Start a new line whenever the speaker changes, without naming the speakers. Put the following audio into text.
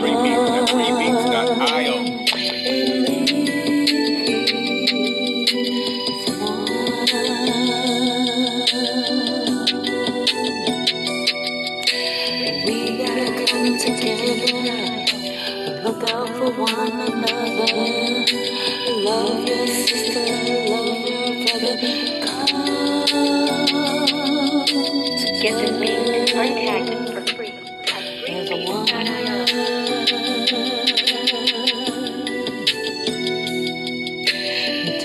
remix.remix.io. Together, look out for one another. Love
is.